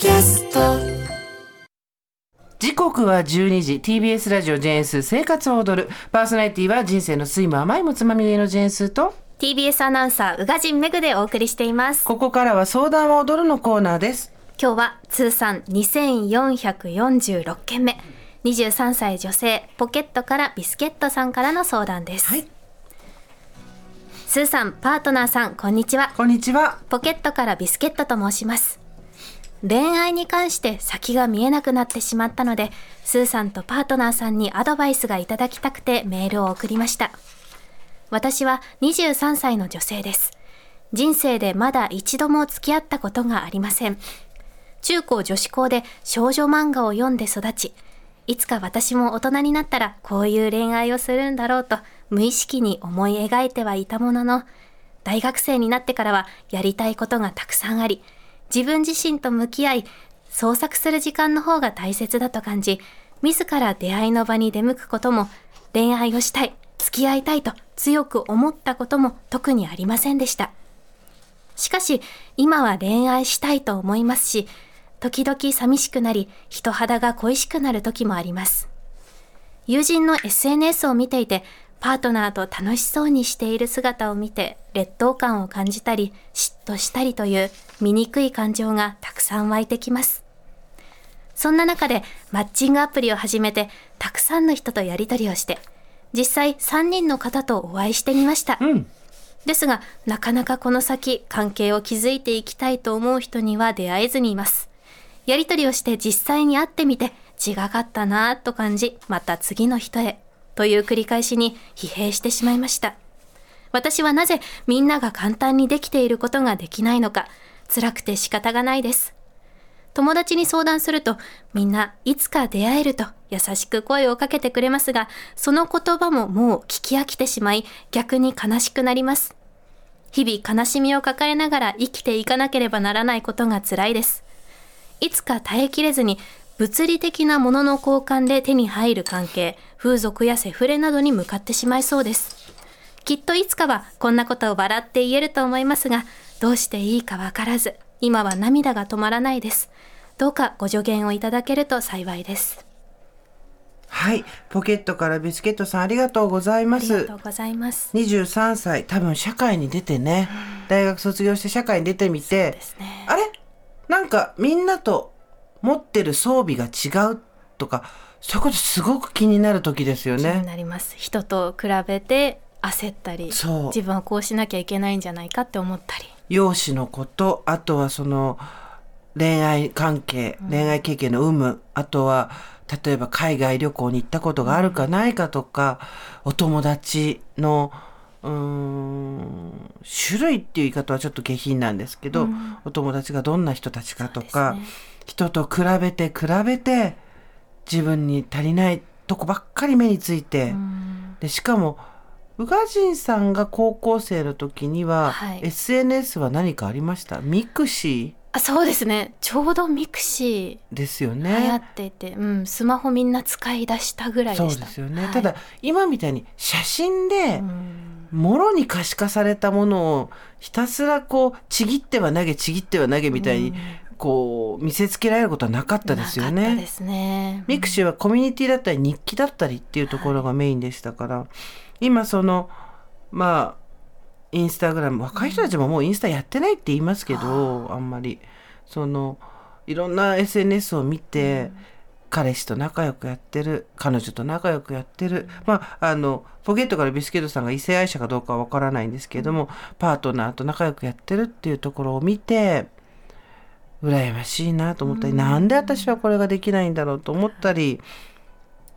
キャスト。時刻は12時。TBS ラジオジェーンス生活を踊る。パーソナリティは人生の酸いも甘いもつまみれのジェーンスと。TBS アナウンサー宇賀神めぐでお送りしています。ここからは相談を踊るのコーナーです。今日は通算2446件目。23歳女性ポケットからビスケットさんからの相談です、はい。スーさんパートナーさんこんにちは。こんにちは。ポケットからビスケットと申します恋愛に関して先が見えなくなってしまったのでスーさんとパートナーさんにアドバイスがいただきたくてメールを送りました。私は23歳の女性です。人生でまだ一度も付き合ったことがありません。中高女子校で少女漫画を読んで育ちいつか私も大人になったらこういう恋愛をするんだろうと無意識に思い描いてはいたものの大学生になってからはやりたいことがたくさんあり自分自身と向き合い創作する時間の方が大切だと感じ自ら出会いの場に出向くことも恋愛をしたい付き合いたいと強く思ったことも特にありませんでした。しかし今は恋愛したいと思いますし時々寂しくなり人肌が恋しくなる時もあります。友人の SNS を見ていてパートナーと楽しそうにしている姿を見て劣等感を感じたり嫉妬したりという醜い感情がたくさん湧いてきます。そんな中でマッチングアプリを始めてたくさんの人とやり取りをして実際3人の方とお会いしてみました、うん。ですがなかなかこの先関係を築いていきたいと思う人には出会えずにいます。やり取りをして実際に会ってみて違かったなぁと感じまた次の人へという繰り返しに疲弊してしまいました。私はなぜみんなが簡単にできていることができないのか辛くて仕方がないです。友達に相談するとみんないつか出会えると優しく声をかけてくれますがその言葉ももう聞き飽きてしまい逆に悲しくなります。日々悲しみを抱えながら生きていかなければならないことが辛いです。いつか耐えきれずに物理的なものの交換で手に入る関係風俗やセフレなどに向かってしまいそうです。きっといつかはこんなことを笑って言えると思いますがどうしていいかわからず今は涙が止まらないです。どうかご助言をいただけると幸いです。はい。ポケットからビスケットさんありがとうございまありがすとうございます。23歳。多分社会に出てね。大学卒業して社会に出てみて。ですね。あれ？なんかみんなと持ってる装備が違うとかそういうことすごく気になる時ですよね。なります。人と比べて焦ったりそう。自分はこうしなきゃいけないんじゃないかって思ったり。容姿のことあとはその恋愛関係恋愛経験の有無、あとは例えば海外旅行に行ったことがあるかないかとか、お友達のうーん種類っていう言い方はちょっと下品なんですけど、お友達がどんな人たちかとか、ね人と比べて比べて自分に足りないとこばっかり目について、でしかも宇賀神さんが高校生の時には、はい。SNS は何かありました？ミクシあそうですね。ちょうどミクシーですよー流行ね。っていて、うん、スマホみんな使い出したぐらいでした。ですよね、はい。ただ今みたいに写真でうん。もろに可視化されたものをひたすらこうちぎっては投げちぎっては投げみたいにこう見せつけられることはなかったですよね。ね。ミクシーはコミュニティだったり日記だったりっていうところがメインでしたから、今そのまあインスタグラム若い人たちももうインスタやってないって言いますけど、あんまり。そのいろんな SNS を見て、彼氏と仲良くやってる彼女と仲良くやってるまああのポケットからビスケットさんが異性愛者かどうかはわからないんですけども、パートナーと仲良くやってるっていうところを見て羨ましいなと思ったり、なんで私はこれができないんだろうと思ったり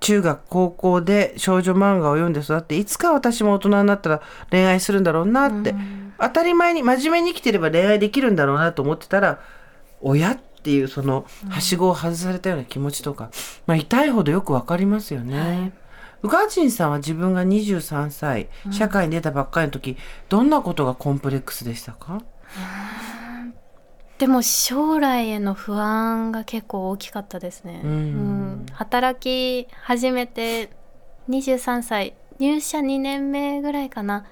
中学高校で少女漫画を読んで育っていつか私も大人になったら恋愛するんだろうなって、当たり前に真面目に生きてれば恋愛できるんだろうなと思ってたら親っていうそのはしごを外されたような気持ちとか、まあ、痛いほどよくわかりますよね。はい。宇賀神さんは自分が23歳社会に出たばっかりの時、どんなことがコンプレックスでしたか？でも将来への不安が結構大きかったですね。うん。うん。働き始めて23歳入社2年目ぐらいかな。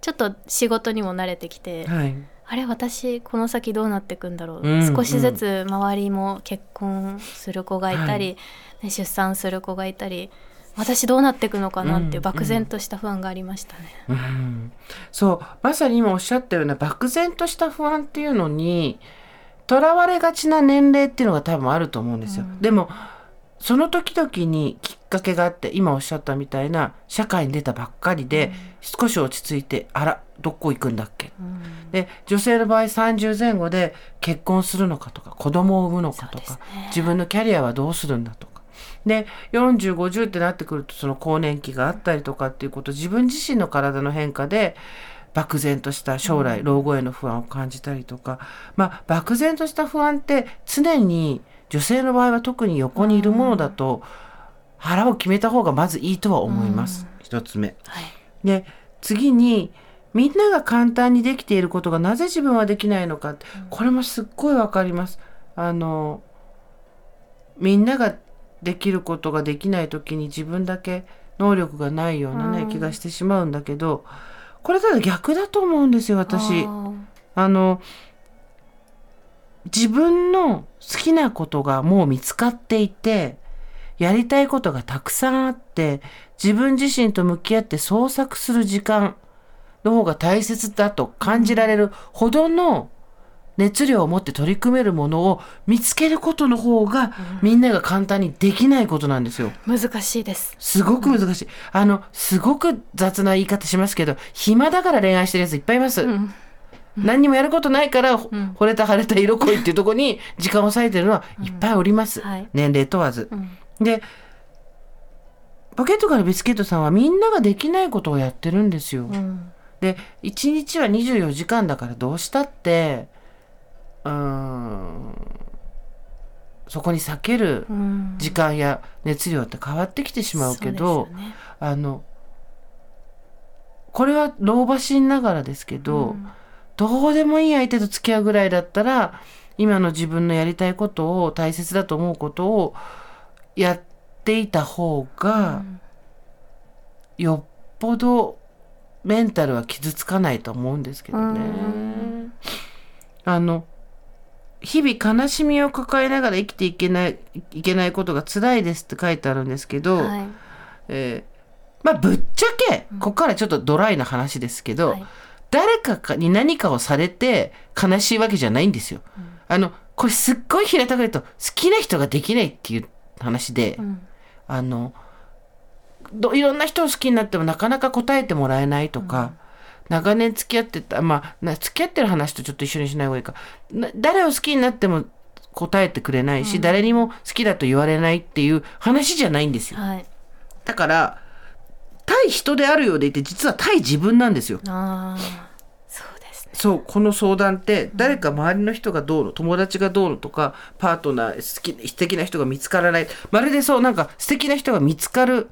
ちょっと仕事にも慣れてきて、はい。あれ私この先どうなっていくんだろう、うん少しずつ周りも結婚する子がいたり、ね出産する子がいたり私どうなっていくのかなっていう漠然とした不安がありましたね。うん。そうまさに今おっしゃったような漠然とした不安っていうのにとらわれがちな年齢っていうのが多分あると思うんですよ。うん。でもその時々にきっかけがあって今おっしゃったみたいな社会に出たばっかりで、少し落ち着いてあらどこ行くんだっけ？うん。で女性の場合30前後で結婚するのかとか子供を産むのかとか、ね。自分のキャリアはどうするんだとかで4050ってなってくるとその更年期があったりとかっていうこと自分自身の体の変化で漠然とした将来老後への不安を感じたりとか、まあ漠然とした不安って常に女性の場合は特に横にいるものだと腹を決めた方がまずいいとは思います、一つ目。はい。で次にみんなが簡単にできていることがなぜ自分はできないのかってこれもすっごいわかります。あのみんなができることができない時に自分だけ能力がないようなね、うん気がしてしまうんだけどこれただ逆だと思うんですよ私。ああの自分の好きなことがもう見つかっていてやりたいことがたくさんあって自分自身と向き合って創作する時間の方が大切だと感じられるほどの熱量を持って取り組めるものを見つけることの方がみんなが簡単にできないことなんですよ。ー難しいです。すごく難しい。あの、すごく雑な言い方しますけど、暇だから恋愛してるやついっぱいいます。うん何にもやることないから、ほん惚れた腫れた色恋っていうところに時間を割いてるのはいっぱいおります、はい年齢問わずう。んでポケットからビスケットさんはみんなができないことをやってるんですよ。うんで1日は24時間だからどうしたってうーん。そこに避けるうん。時間や熱量って変わってきてしまうけど、ね。あのこれは老婆心ながらですけど、うん。どうでもいい相手と付き合うぐらいだったら今の自分のやりたいことを大切だと思うことをやっていた方がよっぽどメンタルは傷つかないと思うんですけどね。うん。あの日々悲しみを抱えながら生きていけないいけないことが辛いですって書いてあるんですけど、はい。えーまあぶっちゃけここからちょっとドライな話ですけど、はい。誰かかに何かをされて悲しいわけじゃないんですよ。あのこれすっごい平たく言うと好きな人ができないっていう話で、うん。あのどいろんな人を好きになってもなかなか答えてもらえないとか、長年付き合ってたまあな付き合ってる話とちょっと一緒にしない方がいいか。な誰を好きになっても答えてくれないし、誰にも好きだと言われないっていう話じゃないんですよ。はい。だから対人であるようでいて実は対自分なんですよ。ああそうですね。そうこの相談って誰か周りの人がどうの友達がどうのとかパートナー好き素敵な人が見つからない。まるでそうなんか素敵な人が見つかる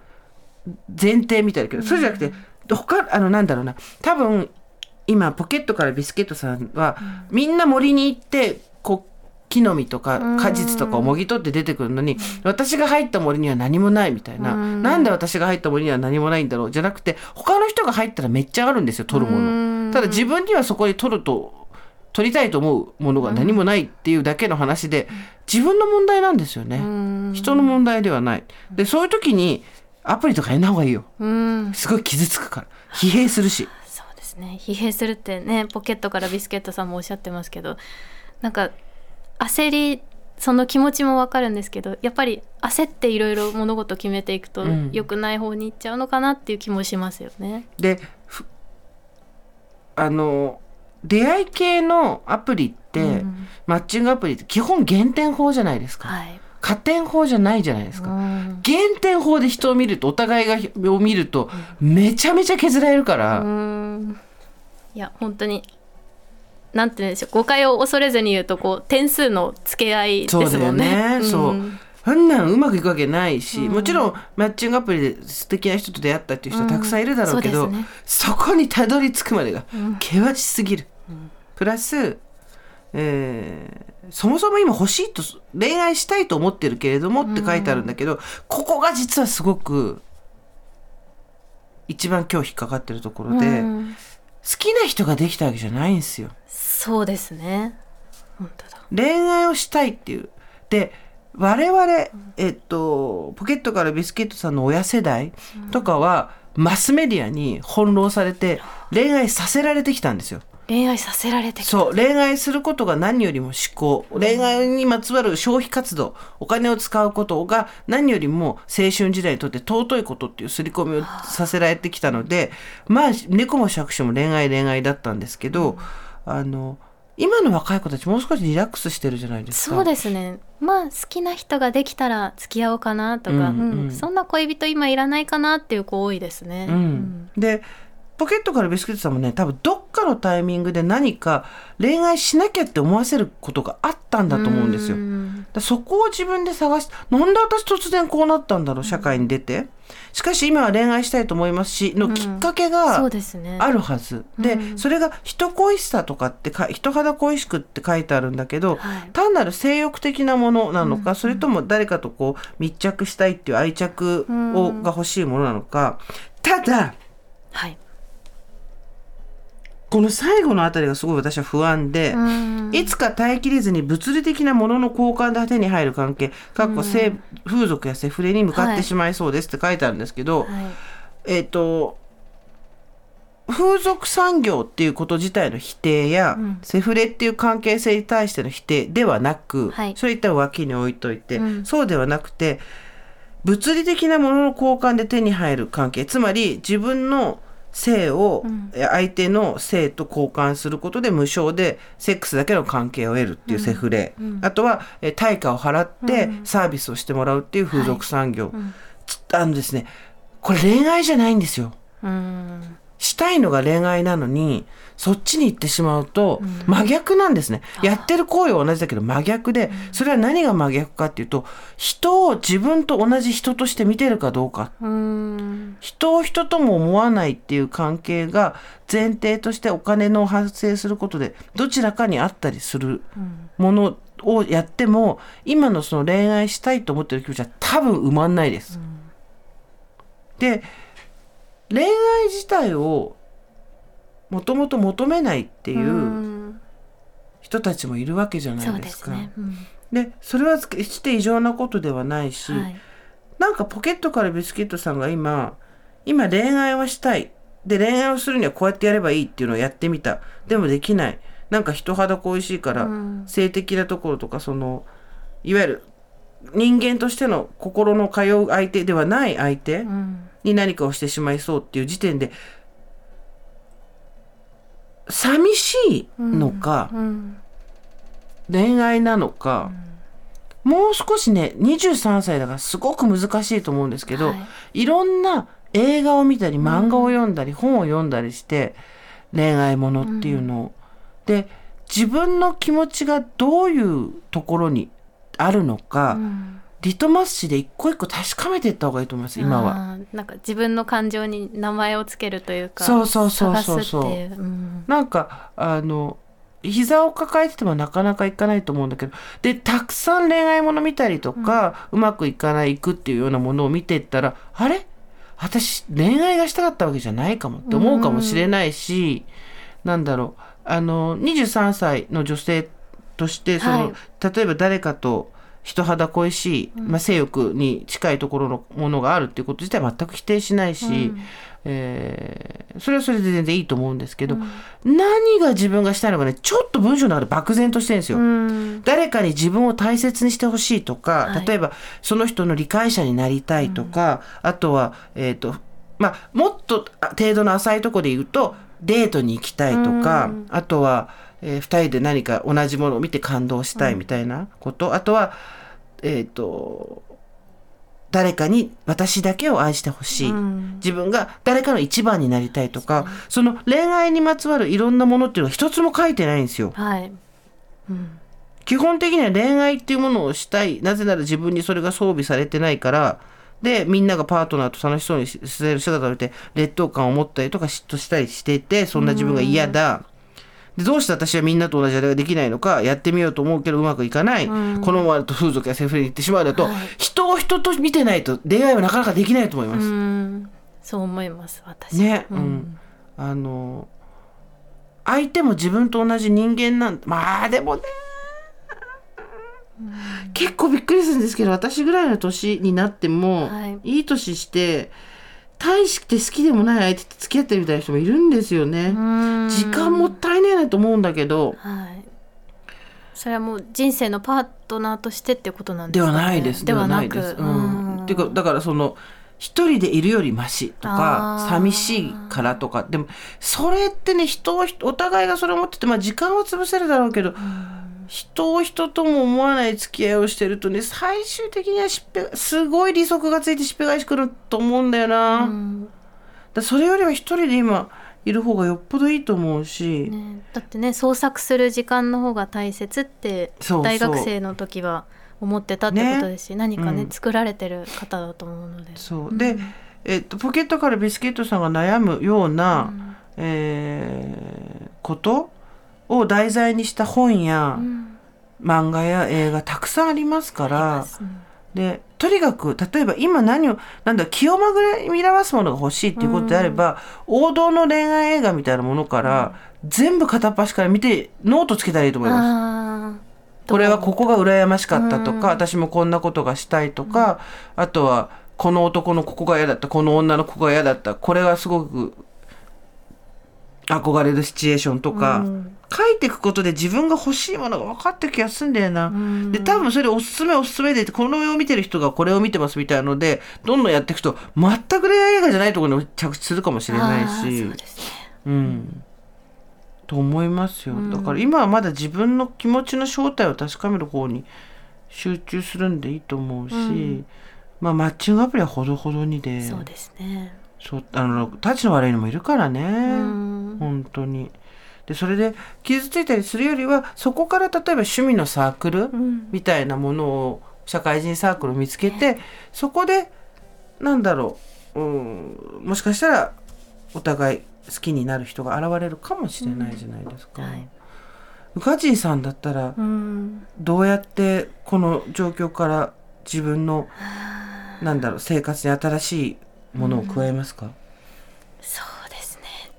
前提みたいだけど、そうじゃなくて他あのなんだろうな。多分今ポケットからビスケットさんは、みんな森に行ってこう木の実とか果実とかをもぎ取って出てくるのに、私が入った森には何もないみたいな、うん。なんで私が入った森には何もないんだろうじゃなくて他の人が入ったらめっちゃあるんですよ取るもの。うん。ただ自分にはそこに取ると取りたいと思うものが何もないっていうだけの話で、自分の問題なんですよね、うん。人の問題ではない。でそういう時にアプリとかやんない方がいいよ。うん。すごい傷つくから。疲弊するし。そうですね。疲弊するってねポケットからビスケットさんもおっしゃってますけどなんか焦りその気持ちもわかるんですけどやっぱり焦っていろいろ物事決めていくとうん。良くない方に行っちゃうのかなっていう気もしますよね。でふあの出会い系のアプリって、うん。マッチングアプリって基本減点法じゃないですか、はい。加点法じゃないじゃないですか、うん。減点法で人を見るとお互いがを見るとめちゃめちゃ削られるから、うん。いや本当になんて言うんでしょう。誤解を恐れずに言うとこう点数の付け合いですもんね。そうだよね。そう。んあんなんうまくいくわけないし、もちろんマッチングアプリで素敵な人と出会ったっていう人はたくさんいるだろうけど、うんそね。そこにたどり着くまでが険しすぎる。プラス、えーそもそも今欲しいと恋愛したいと思ってるけれどもって書いてあるんだけど、ここが実はすごく一番今日引っかかってるところで、うん。好きな人ができたわけじゃないんですよ。そうですね。本当だ。恋愛をしたいっていう。で我々、えっと、ポケットからビスケットさんの親世代とかは、マスメディアに翻弄されて恋愛させられてきたんですよ。恋愛させられてそう恋愛することが何よりも思考。恋愛にまつわる消費活動。お金を使うことが何よりも青春時代にとって尊いことっていう刷り込みをさせられてきたのでまあ猫も杓子も恋愛恋愛だったんですけど、あの今の若い子たちもう少しリラックスしてるじゃないですか。そうですね。まあ好きな人ができたら付き合おうかなとか、うんうん。うん。そんな恋人今いらないかなっていう子多いですね、うん。でポケットからビスケットさんもね多分どっかのタイミングで何か恋愛しなきゃって思わせることがあったんだと思うんですよ。ん。だそこを自分で探しなんで私突然こうなったんだろう社会に出て。しかし今は恋愛したいと思いますしのきっかけそがあるはず。で、うん。それが人恋しさとかってか人肌恋しくって書いてあるんだけど、はい。単なる性欲的なものなのか、うん。それとも誰かとこう密着したいっていう愛着を、うん。が欲しいものなのか。ただ、はいこの最後のあたりがすごい私は不安で、うん。いつか耐えきれずに物理的なものの交換で手に入る関係、かっこ性風俗やセフレに向かってしまいそうですって書いてあるんですけど、はい。えっ、と、風俗産業っていうこと自体の否定や、うん。セフレっていう関係性に対しての否定ではなく、はい。それ一旦脇に置いといて、うん。そうではなくて、物理的なものの交換で手に入る関係、つまり自分の性をうん。相手の性と交換することで無償でセックスだけの関係を得るっていうセフレ、うん。あとはえ対価を払ってうん。サービスをしてもらうっていう風俗産業、うん。つあのですねこれ恋愛じゃないんですよ。うんしたいのが恋愛なのにそっちに行ってしまうと真逆なんですね、やってる行為は同じだけど真逆でそれは何が真逆かっていうと人を自分と同じ人として見てるかどうか。うん。人を人とも思わないっていう関係が前提としてお金の発生することでどちらかにあったりするうん。ものをやっても今のその恋愛したいと思ってる気持ちは多分埋まんないです。で恋愛自体をもともと求めないっていううん。人たちもいるわけじゃなそいうですすね、うん。でそれは決して異常なことではないし、はい。なんかポケットからビスケットさんが今今恋愛はしたい。で恋愛をするにはこうやってやればいいっていうのをやってみた。でもできない。なんか人肌恋しいから、うん。性的なところとかそのいわゆる人間としての心の通う相手ではない相手うんに何かをしてしまいそうっていう時点で寂しいのか、うん恋愛なのか、もう少しね23歳だからすごく難しいと思うんですけど、はい。いろんな映画を見たり漫画を読んだり、本を読んだりして恋愛ものっていうのを、で自分の気持ちがどういうところにあるのか、うんリトマス紙で一個一個確かめていった方がいいと思います今は。なんか自分の感情に名前をつけるというかそうそうそうそうそう。探すっていう、うん。なんかあの膝を抱えててもなかなかいかないと思うんだけど。でたくさん恋愛もの見たりとか、うまくいかないいくっていうようなものを見ていったらあれ？私恋愛がしたかったわけじゃないかもって思うかもしれないし、なんだろう。あの23歳の女性としてその、はい。例えば誰かと人肌恋しい、まあ、性欲に近いところのものがあるっていうこと自体は全く否定しないし、うん。えーそれはそれで全然いいと思うんですけど、何が自分がしたいのかねちょっと文章の中で漠然としてるんですよ。うん。誰かに自分を大切にしてほしいとか、はい。例えばその人の理解者になりたいとか、あとは、えっ、と、まあ、もっとあ程度の浅いところで言うと、デートに行きたいとか、うん。あとは、えー二人で何か同じものを見て感動したいみたいなこと、あとは、えっ、と、誰かに私だけを愛してほしい。うん自分が誰かの一番になりたいとか、その恋愛にまつわるいろんなものっていうのは一つも書いてないんですよ。はい、うん基本的には恋愛っていうものをしたい。なぜなら自分にそれが装備されてないから、で、みんながパートナーと楽しそうにしてる姿を見て、劣等感を持ったりとか嫉妬したりしていて、そんな自分が嫌だ。でどうして私はみんなと同じあれができないのか、やってみようと思うけどうまくいかない。うん。このままだと風俗やセフレに行ってしまうだと、はい。人を人と見てないと恋愛はなかなかできないと思います。うん。そう思います私。ね、ううん。ん、あの相手も自分と同じ人間なんまあでもね結構びっくりするんですけど私ぐらいの年になっても、はい。い、い年して大して好きでもない相手と付き合ってるみたいな人もいるんですよね。時間もったいねえなと思うんだけど。はい。それはもう人生のパートナーとしてってことなんでか、ね、ですはないです。ではないです。ううん。ん。っていうかだからその一人でいるよりマシとか寂しいからとか。でもそれってね人をお互いがそれを持っててまあ時間は潰せるだろうけど、人を人とも思わない付き合いをしてるとね最終的にはしっぺすごい利息がついてしっぺ返しくると思うんだよな。うん。だそれよりは一人で今いる方がよっぽどいいと思うし。ね、だってね創作する時間の方が大切って大学生の時は思ってたってことですし、何かね、うん。作られてる方だと思うので。そう。で、えっと、ポケットからビスケットさんが悩むような、えーことを題材にした本や、うん。漫画や映画たくさんありますからでとにかく例えば今何をなんだ気をまぐれ見わすものが欲しいっていうことであれば、王道の恋愛映画みたいなものから、全部片っ端から見てノートつけたらいいと思います。これはここが羨ましかったとか、うん。私もこんなことがしたいとか、あとはこの男のここが嫌だったこの女のここが嫌だったこれはすごく憧れるシチュエーションとか、うん。書いていくことで自分が欲しいものが分かってる気がするんだよな。うん。で多分それおすすめおすすめでこの絵を見てる人がこれを見てますみたいなのでどんどんやっていくと全く恋愛映画じゃないところに着地するかもしれないし。そうですね。うん、と思いますよ、うん。だから今はまだ自分の気持ちの正体を確かめる方に集中するんでいいと思うし、うん。まあマッチングアプリはほどほどにで。そうですね。そうあの立ちの悪いのもいるからね、うん。本当に。でそれで傷ついたりするよりはそこから例えば趣味のサークルうん。みたいなものを社会人サークルを見つけてそこでなんだろう、うん、もしかしたらお互い好きになる人が現れるかもしれないじゃないですか。うん。はい。宇賀神さんだったらうん。どうやってこの状況から自分のなんだろう生活に新しいものを加えますか、そうですね。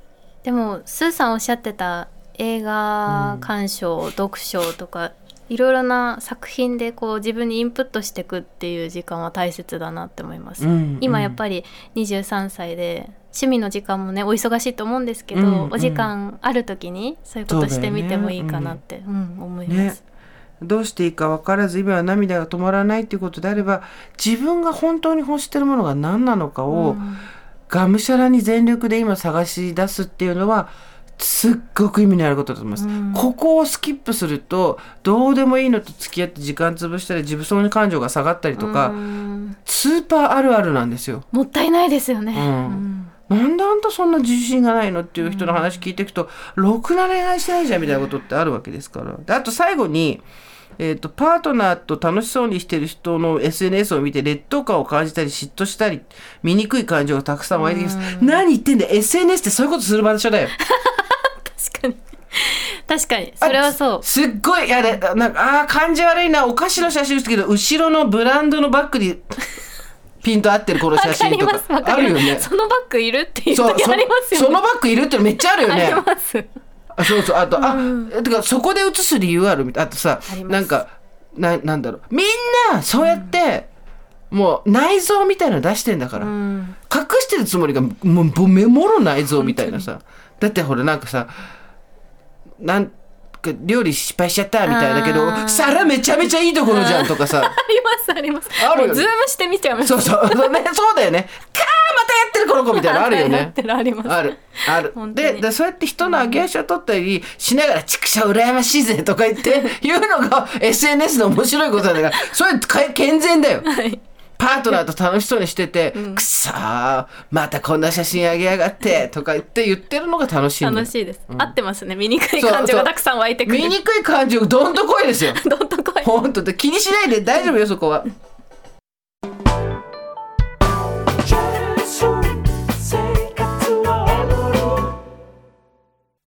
でもスーさんおっしゃってた映画鑑賞、読書とかいろいろな作品でこう自分にインプットしていくっていう時間は大切だなって思います。うんり今やっぱり23歳で趣味の時間もねお忙しいと思うんですけど、うんうんお時間ある時にそういうことしてみてもいいかなってう、ん、思いまねす。どうしていいか分からず今は涙が止まらないっていうことであれば自分が本当に欲してるものが何なのかを、うんがむしゃらに全力で今探し出すっていうのはすっごく意味のあることだと思います。うんここをスキップするとどうでもいいのと付き合って時間潰したり自分尊感情が下がったりとか、うんスーパーあるあるなんですよ。もったいないですよね。うんうんなんであんたそんな自信がないのっていう人の話聞いていくと、ろくな恋愛してないじゃんみたいなことってあるわけですから。であと最後に、えー、とパートナーと楽しそうにしてる人の SNS を見て劣等感を感じたり嫉妬したり醜い感情がたくさん湧いてきます。何言ってんだよ SNS ってそういうことする場所だよ。確かに確かにそれはそう。すっごいやれなんかあー感じ悪いなお菓子の写真ですけど後ろのブランドのバッグに ピント合ってるこの写真とかあるよね。そのバッグいるっていう時ありますよね。そのバッグいるってのめっちゃあるよね。あります。あそうそう。あと、あてかそこで写す理由あるみたい。あとさなんかななんだろう。みんなそうやって、もう内臓みたいなの出してんだから、うん。隠してるつもりがもうメモろ内臓みたいなさ。だってほらなんかさなんか料理失敗しちゃったみたいだけど皿めちゃめちゃいいところじゃんとかさ。ありますあります。あるズームして見ちゃいます。そうそう。そうね。そうだよねたやってるこの子みたいなのあるよ やねってるあります。ある。ある。ででそうやって人の揚げ足を取ったりしながら「畜生羨ましいぜ」とか言って言うのが SNS の面白いことなんだから それか健全だよ。はい。パートナーと楽しそうにしてて「くっそーまたこんな写真あげやがって」とか言って言ってるのが楽しい楽しいです。合ってますね。醜い感情がたくさん湧いてくる。醜い感情どんとこいですよ。どんとこい。本当で気にしないで大丈夫よそこは